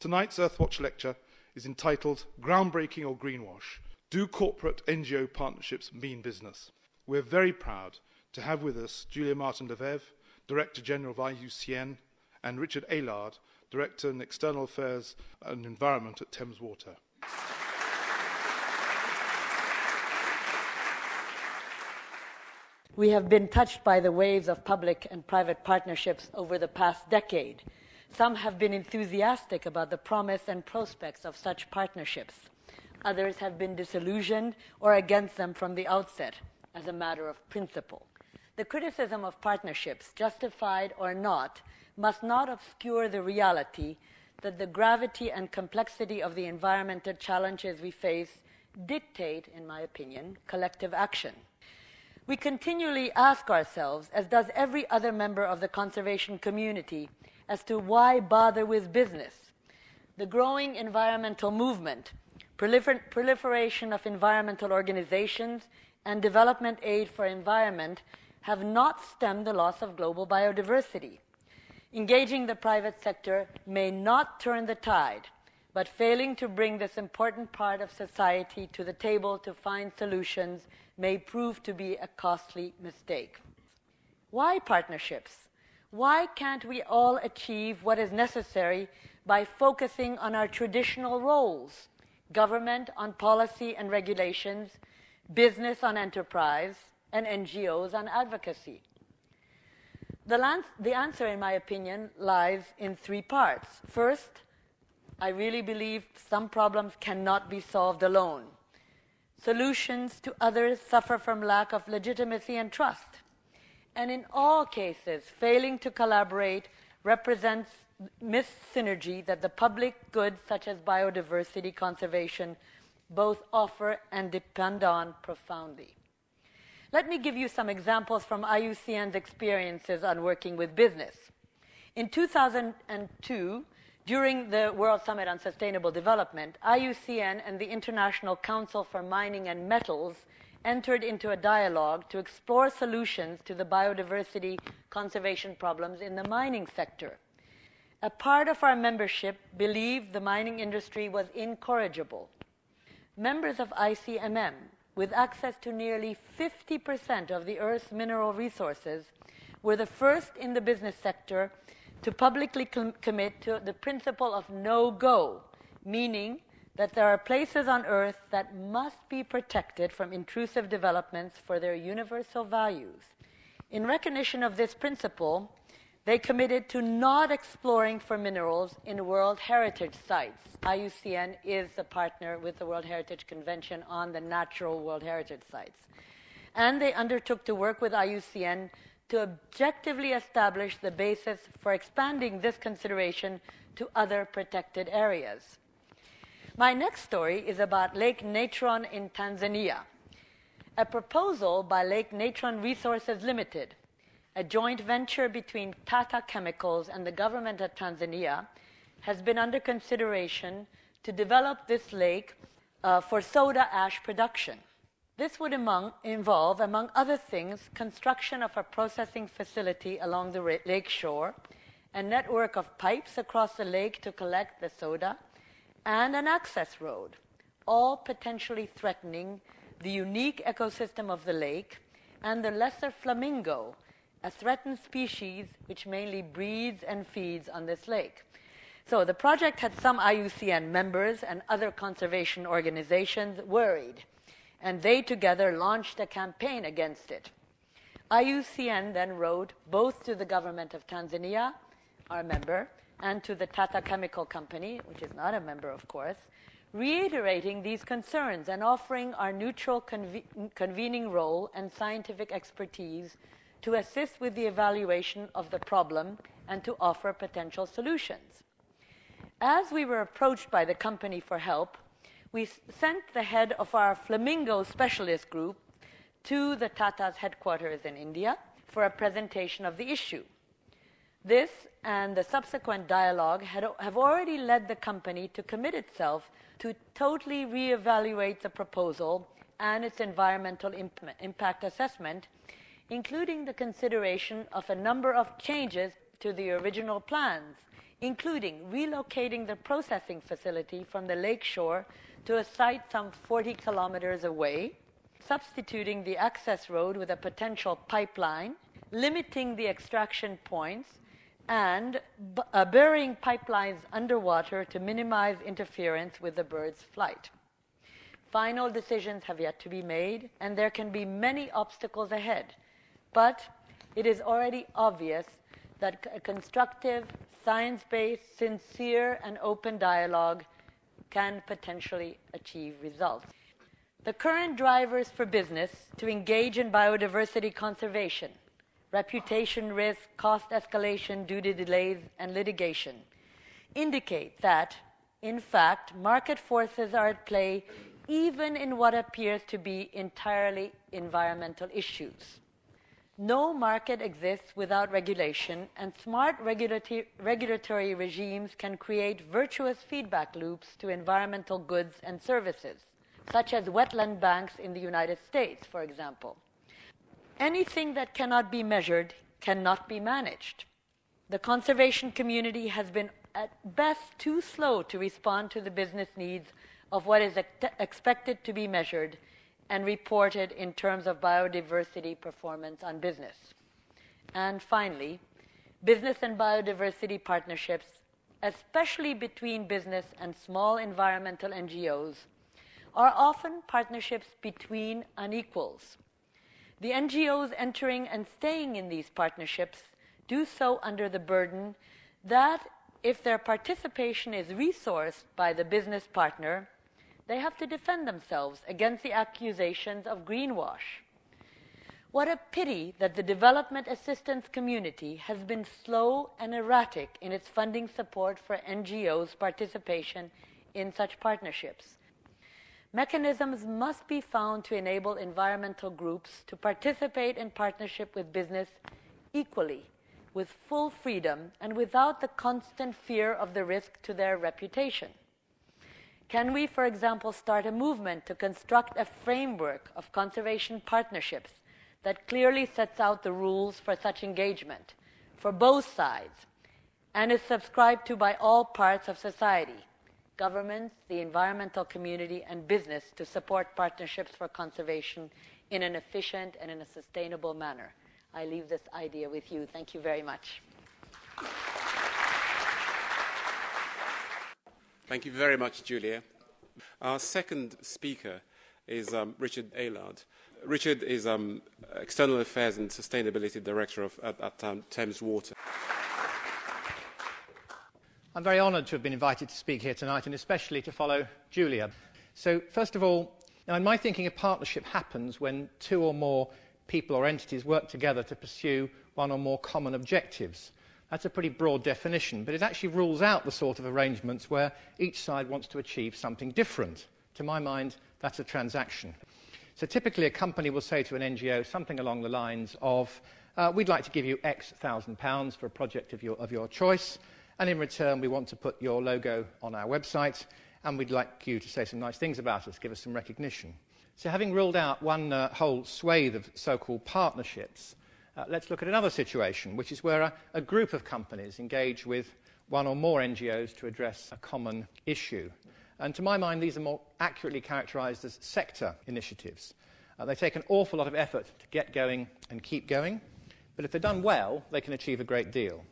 Tonight's Earthwatch lecture is entitled Groundbreaking or Greenwash Do Corporate NGO Partnerships Mean Business? We're very proud to have with us Julia Marton-Lefèvre, Director General of IUCN, and Richard Aylard, Director in External Affairs and Environment at Thames Water. We have been touched by the waves of public and private partnerships over the past decade. Some have been enthusiastic about the promise and prospects of such partnerships. Others have been disillusioned or against them from the outset as a matter of principle. The criticism of partnerships, justified or not, must not obscure the reality that the gravity and complexity of the environmental challenges we face dictate, in my opinion, collective action. We continually ask ourselves, as does every other member of the conservation community, as to why bother with business. The growing environmental movement, prolifer- proliferation of environmental organizations, and development aid for environment have not stemmed the loss of global biodiversity. Engaging the private sector may not turn the tide, but failing to bring this important part of society to the table to find solutions may prove to be a costly mistake. Why partnerships? Why can't we all achieve what is necessary by focusing on our traditional roles? Government on policy and regulations, business on enterprise, and NGOs on advocacy. The, the answer, in my opinion, lies in three parts. First, I really believe some problems cannot be solved alone. Solutions to others suffer from lack of legitimacy and trust. And in all cases, failing to collaborate represents missed synergy that the public goods such as biodiversity conservation both offer and depend on profoundly. Let me give you some examples from IUCN's experiences on working with business. In 2002, during the World Summit on Sustainable Development, IUCN and the International Council for Mining and Metals entered into a dialogue to explore solutions to the biodiversity conservation problems in the mining sector. A part of our membership believed the mining industry was incorrigible. Members of ICMM, with access to nearly 50% of the Earth's mineral resources, were the first in the business sector to publicly com- commit to the principle of no go, meaning that there are places on Earth that must be protected from intrusive developments for their universal values. In recognition of this principle, they committed to not exploring for minerals in World Heritage sites. IUCN is a partner with the World Heritage Convention on the natural World Heritage sites. And they undertook to work with IUCN to objectively establish the basis for expanding this consideration to other protected areas. My next story is about Lake Natron in Tanzania. A proposal by Lake Natron Resources Limited, a joint venture between Tata Chemicals and the government of Tanzania, has been under consideration to develop this lake uh, for soda ash production. This would among, involve, among other things, construction of a processing facility along the lake shore, a network of pipes across the lake to collect the soda, and an access road, all potentially threatening the unique ecosystem of the lake and the lesser flamingo, a threatened species which mainly breeds and feeds on this lake. So the project had some IUCN members and other conservation organizations worried and they together launched a campaign against it. IUCN then wrote both to the government of Tanzania, our member, and to the Tata Chemical Company, which is not a member, of course, reiterating these concerns and offering our neutral conve- convening role and scientific expertise to assist with the evaluation of the problem and to offer potential solutions. As we were approached by the company for help, we sent the head of our flamingo specialist group to the Tata's headquarters in India for a presentation of the issue. This and the subsequent dialogue had, have already led the company to commit itself to totally reevaluate the proposal and its environmental imp- impact assessment, including the consideration of a number of changes to the original plans, including relocating the processing facility from the lakeshore to a site some 40 kilometers away, substituting the access road with a potential pipeline, limiting the extraction points, and b- uh, burying pipelines underwater to minimize interference with the bird's flight. Final decisions have yet to be made, and there can be many obstacles ahead. But it is already obvious that a constructive, science based, sincere, and open dialogue can potentially achieve results. The current drivers for business to engage in biodiversity conservation reputation risk, cost escalation due to delays, and litigation indicate that, in fact, market forces are at play even in what appears to be entirely environmental issues. No market exists without regulation, and smart regulatory, regulatory regimes can create virtuous feedback loops to environmental goods and services, such as wetland banks in the United States, for example. Anything that cannot be measured cannot be managed. The conservation community has been at best too slow to respond to the business needs of what is ex- expected to be measured and reported in terms of biodiversity performance on business. And finally, business and biodiversity partnerships, especially between business and small environmental NGOs, are often partnerships between unequals. The NGOs entering and staying in these partnerships do so under the burden that if their participation is resourced by the business partner, they have to defend themselves against the accusations of greenwash. What a pity that the development assistance community has been slow and erratic in its funding support for NGOs' participation in such partnerships. Mechanisms must be found to enable environmental groups to participate in partnership with business equally, with full freedom, and without the constant fear of the risk to their reputation. Can we, for example, start a movement to construct a framework of conservation partnerships that clearly sets out the rules for such engagement for both sides and is subscribed to by all parts of society? Governments, the environmental community, and business to support partnerships for conservation in an efficient and in a sustainable manner. I leave this idea with you. Thank you very much. Thank you very much, Julia. Our second speaker is um, Richard Aylard. Richard is um, External Affairs and Sustainability Director of, at, at um, Thames Water. I'm very honoured to have been invited to speak here tonight and especially to follow Julia. So, first of all, now in my thinking, a partnership happens when two or more people or entities work together to pursue one or more common objectives. That's a pretty broad definition, but it actually rules out the sort of arrangements where each side wants to achieve something different. To my mind, that's a transaction. So typically, a company will say to an NGO something along the lines of, uh, We'd like to give you X thousand pounds for a project of your, of your choice, and in return, we want to put your logo on our website, and we'd like you to say some nice things about us, give us some recognition. So, having ruled out one uh, whole swathe of so called partnerships, uh, let's look at another situation, which is where a, a group of companies engage with one or more NGOs to address a common issue. And to my mind, these are more accurately characterized as sector initiatives. Uh, they take an awful lot of effort to get going and keep going, but if they're done well, they can achieve a great deal.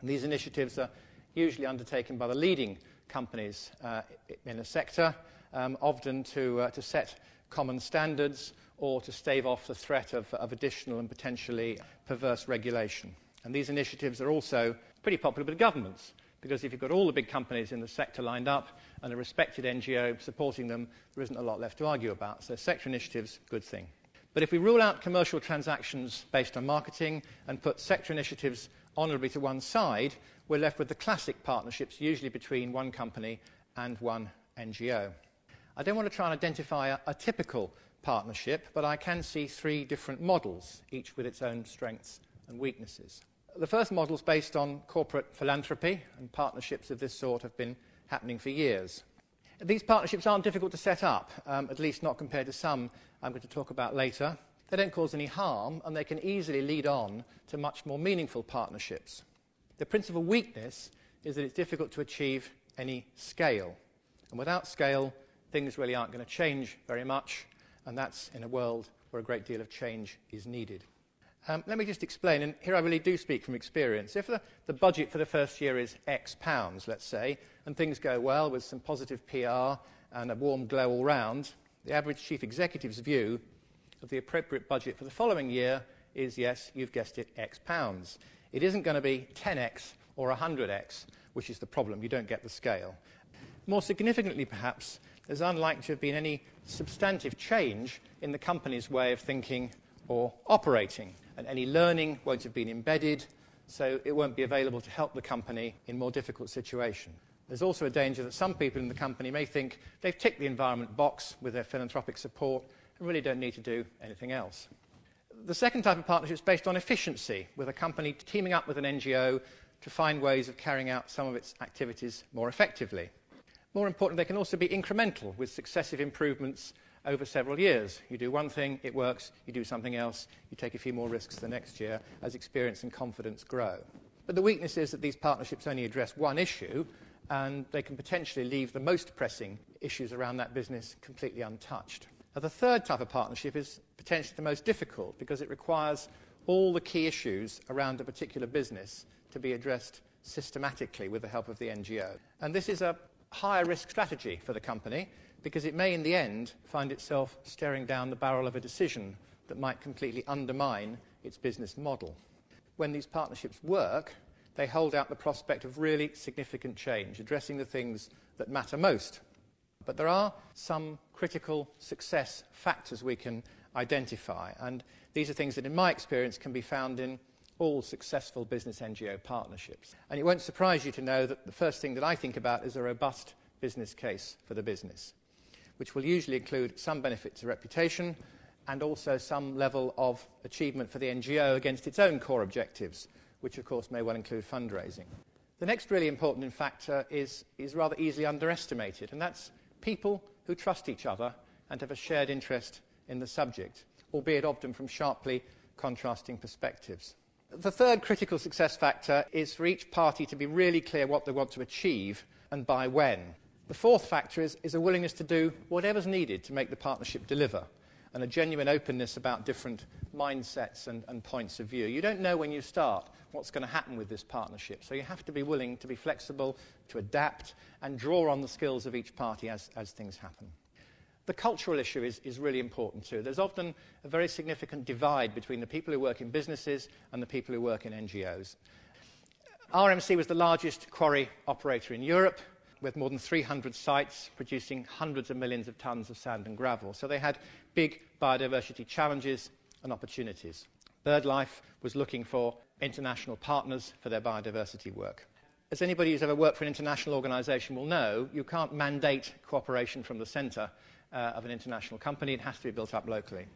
And these initiatives are usually undertaken by the leading companies uh, in a sector, um, often to, uh, to set common standards or to stave off the threat of, of additional and potentially perverse regulation. And these initiatives are also pretty popular with governments because if you've got all the big companies in the sector lined up and a respected NGO supporting them, there isn't a lot left to argue about. So, sector initiatives, good thing. But if we rule out commercial transactions based on marketing and put sector initiatives honourably to one side, we're left with the classic partnerships, usually between one company and one NGO. I don't want to try and identify a, a typical partnership, but I can see three different models, each with its own strengths and weaknesses. The first model is based on corporate philanthropy, and partnerships of this sort have been happening for years. These partnerships aren't difficult to set up, um, at least not compared to some I'm going to talk about later. They don't cause any harm, and they can easily lead on to much more meaningful partnerships. The principal weakness is that it's difficult to achieve any scale. And without scale, things really aren't going to change very much, and that's in a world where a great deal of change is needed. Um, let me just explain, and here I really do speak from experience. If the, the budget for the first year is X pounds, let's say, and things go well with some positive PR and a warm glow all round, the average chief executive's view of the appropriate budget for the following year is yes, you've guessed it, X pounds. It isn't going to be 10x or 100x, which is the problem. You don't get the scale. More significantly, perhaps, there's unlikely to have been any substantive change in the company's way of thinking or operating, and any learning won't have been embedded, so it won't be available to help the company in more difficult situations. There's also a danger that some people in the company may think they've ticked the environment box with their philanthropic support and really don't need to do anything else. The second type of partnership is based on efficiency, with a company teaming up with an NGO to find ways of carrying out some of its activities more effectively. More important, they can also be incremental with successive improvements over several years. You do one thing, it works, you do something else, you take a few more risks the next year as experience and confidence grow. But the weakness is that these partnerships only address one issue and they can potentially leave the most pressing issues around that business completely untouched. Now, the third type of partnership is potentially the most difficult because it requires all the key issues around a particular business to be addressed systematically with the help of the NGO. And this is a higher risk strategy for the company because it may, in the end, find itself staring down the barrel of a decision that might completely undermine its business model. When these partnerships work, they hold out the prospect of really significant change, addressing the things that matter most. But there are some critical success factors we can identify, and these are things that, in my experience, can be found in all successful business NGO partnerships. And it won't surprise you to know that the first thing that I think about is a robust business case for the business, which will usually include some benefit to reputation and also some level of achievement for the NGO against its own core objectives, which of course may well include fundraising. The next really important factor is, is rather easily underestimated, and that's people who trust each other and have a shared interest in the subject, albeit often from sharply contrasting perspectives. The third critical success factor is for each party to be really clear what they want to achieve and by when. The fourth factor is, is a willingness to do whatever's needed to make the partnership deliver and a genuine openness about different mindsets and, and points of view. You don't know when you start what's going to happen with this partnership, so you have to be willing to be flexible, to adapt, and draw on the skills of each party as, as things happen. The cultural issue is, is really important too. There's often a very significant divide between the people who work in businesses and the people who work in NGOs. RMC was the largest quarry operator in Europe, with more than 300 sites producing hundreds of millions of tons of sand and gravel. So they had big biodiversity challenges and opportunities. BirdLife was looking for international partners for their biodiversity work. As anybody who's ever worked for an international organisation will know, you can't mandate cooperation from the centre uh, of an international company. It has to be built up locally.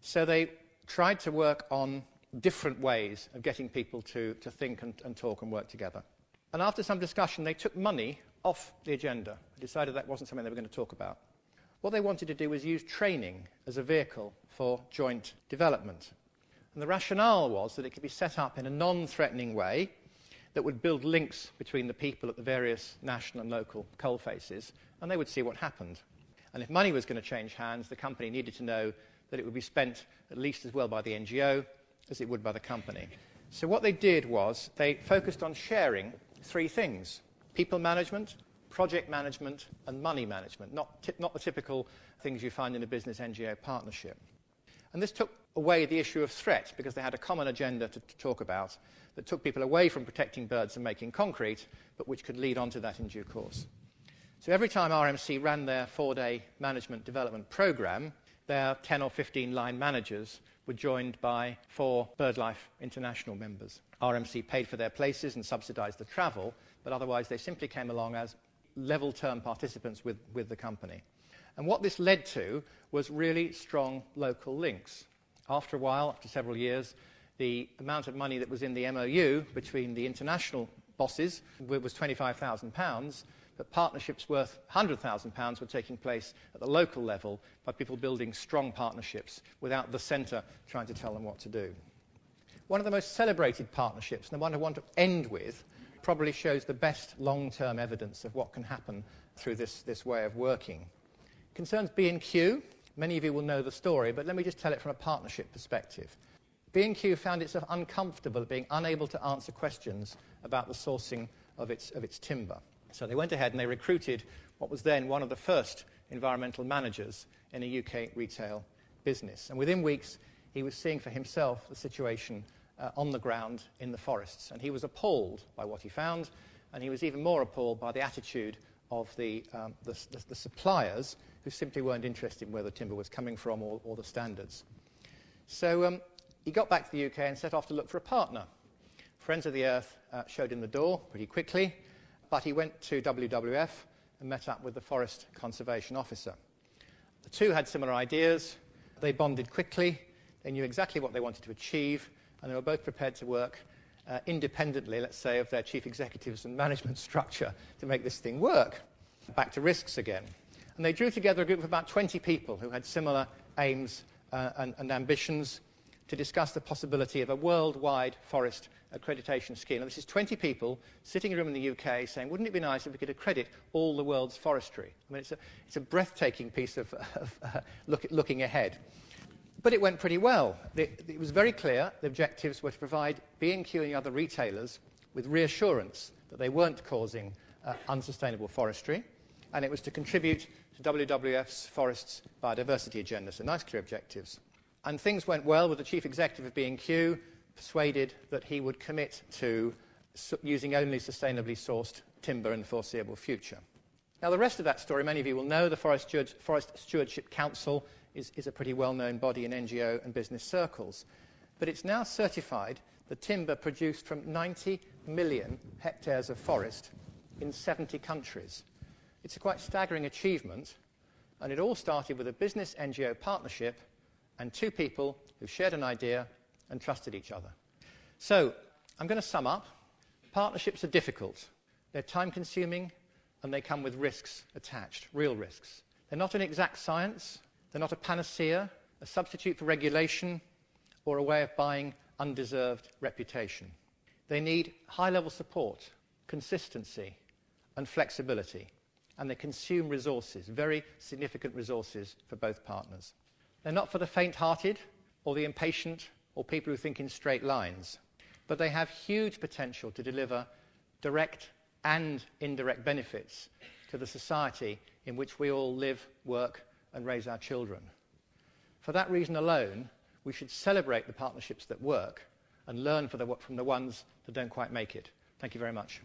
So they tried to work on different ways of getting people to, to think and, and talk and work together. And after some discussion, they took money off the agenda. They decided that wasn't something they were going to talk about. What they wanted to do was use training as a vehicle for joint development. And the rationale was that it could be set up in a non threatening way that would build links between the people at the various national and local coal faces, and they would see what happened. And if money was going to change hands, the company needed to know that it would be spent at least as well by the NGO as it would by the company. So what they did was they focused on sharing three things people management, project management, and money management, not, not the typical things you find in a business NGO partnership. And this took away the issue of threat because they had a common agenda to, to talk about that took people away from protecting birds and making concrete, but which could lead on to that in due course. So every time RMC ran their four day management development program, their 10 or 15 line managers were joined by four BirdLife International members. RMC paid for their places and subsidized the travel, but otherwise they simply came along as level term participants with, with the company. And what this led to was really strong local links. After a while, after several years, the amount of money that was in the MOU between the international bosses was £25,000, but partnerships worth £100,000 were taking place at the local level by people building strong partnerships without the centre trying to tell them what to do. One of the most celebrated partnerships, and the one I want to end with, probably shows the best long term evidence of what can happen through this, this way of working. Concerns B&Q. Many of you will know the story, but let me just tell it from a partnership perspective. B&Q found itself uncomfortable being unable to answer questions about the sourcing of its, of its timber. So they went ahead and they recruited what was then one of the first environmental managers in a UK retail business. And within weeks, he was seeing for himself the situation uh, on the ground in the forests. And he was appalled by what he found, and he was even more appalled by the attitude of the, um, the, the, the, suppliers who simply weren't interested in where the timber was coming from or, or the standards. So um, he got back to the UK and set off to look for a partner. Friends of the Earth uh, showed him the door pretty quickly, but he went to WWF and met up with the Forest Conservation Officer. The two had similar ideas. They bonded quickly. They knew exactly what they wanted to achieve, and they were both prepared to work uh, independently, let's say, of their chief executives and management structure to make this thing work. Back to risks again. And they drew together a group of about 20 people who had similar aims uh, and, and ambitions to discuss the possibility of a worldwide forest accreditation scheme. And this is 20 people sitting in a room in the UK saying, wouldn't it be nice if we could accredit all the world's forestry? I mean, it's a, it's a breathtaking piece of, of uh, look, looking ahead. But it went pretty well. It, it was very clear the objectives were to provide B&Q and the other retailers with reassurance that they weren't causing uh, unsustainable forestry, and it was to contribute to WWF's forests biodiversity agenda. So nice, clear objectives. And things went well with the chief executive of B&Q persuaded that he would commit to using only sustainably sourced timber in the foreseeable future. Now, the rest of that story, many of you will know, the Forest, Stewardship Council is, is a pretty well known body in NGO and business circles. But it's now certified the timber produced from 90 million hectares of forest in 70 countries. It's a quite staggering achievement, and it all started with a business NGO partnership and two people who shared an idea and trusted each other. So, I'm going to sum up. Partnerships are difficult, they're time consuming, and they come with risks attached, real risks. They're not an exact science, they're not a panacea, a substitute for regulation, or a way of buying undeserved reputation. They need high level support, consistency, and flexibility. And they consume resources, very significant resources for both partners. They're not for the faint hearted, or the impatient, or people who think in straight lines. But they have huge potential to deliver direct and indirect benefits to the society in which we all live, work, and raise our children. For that reason alone, we should celebrate the partnerships that work and learn the, from the ones that don't quite make it. Thank you very much.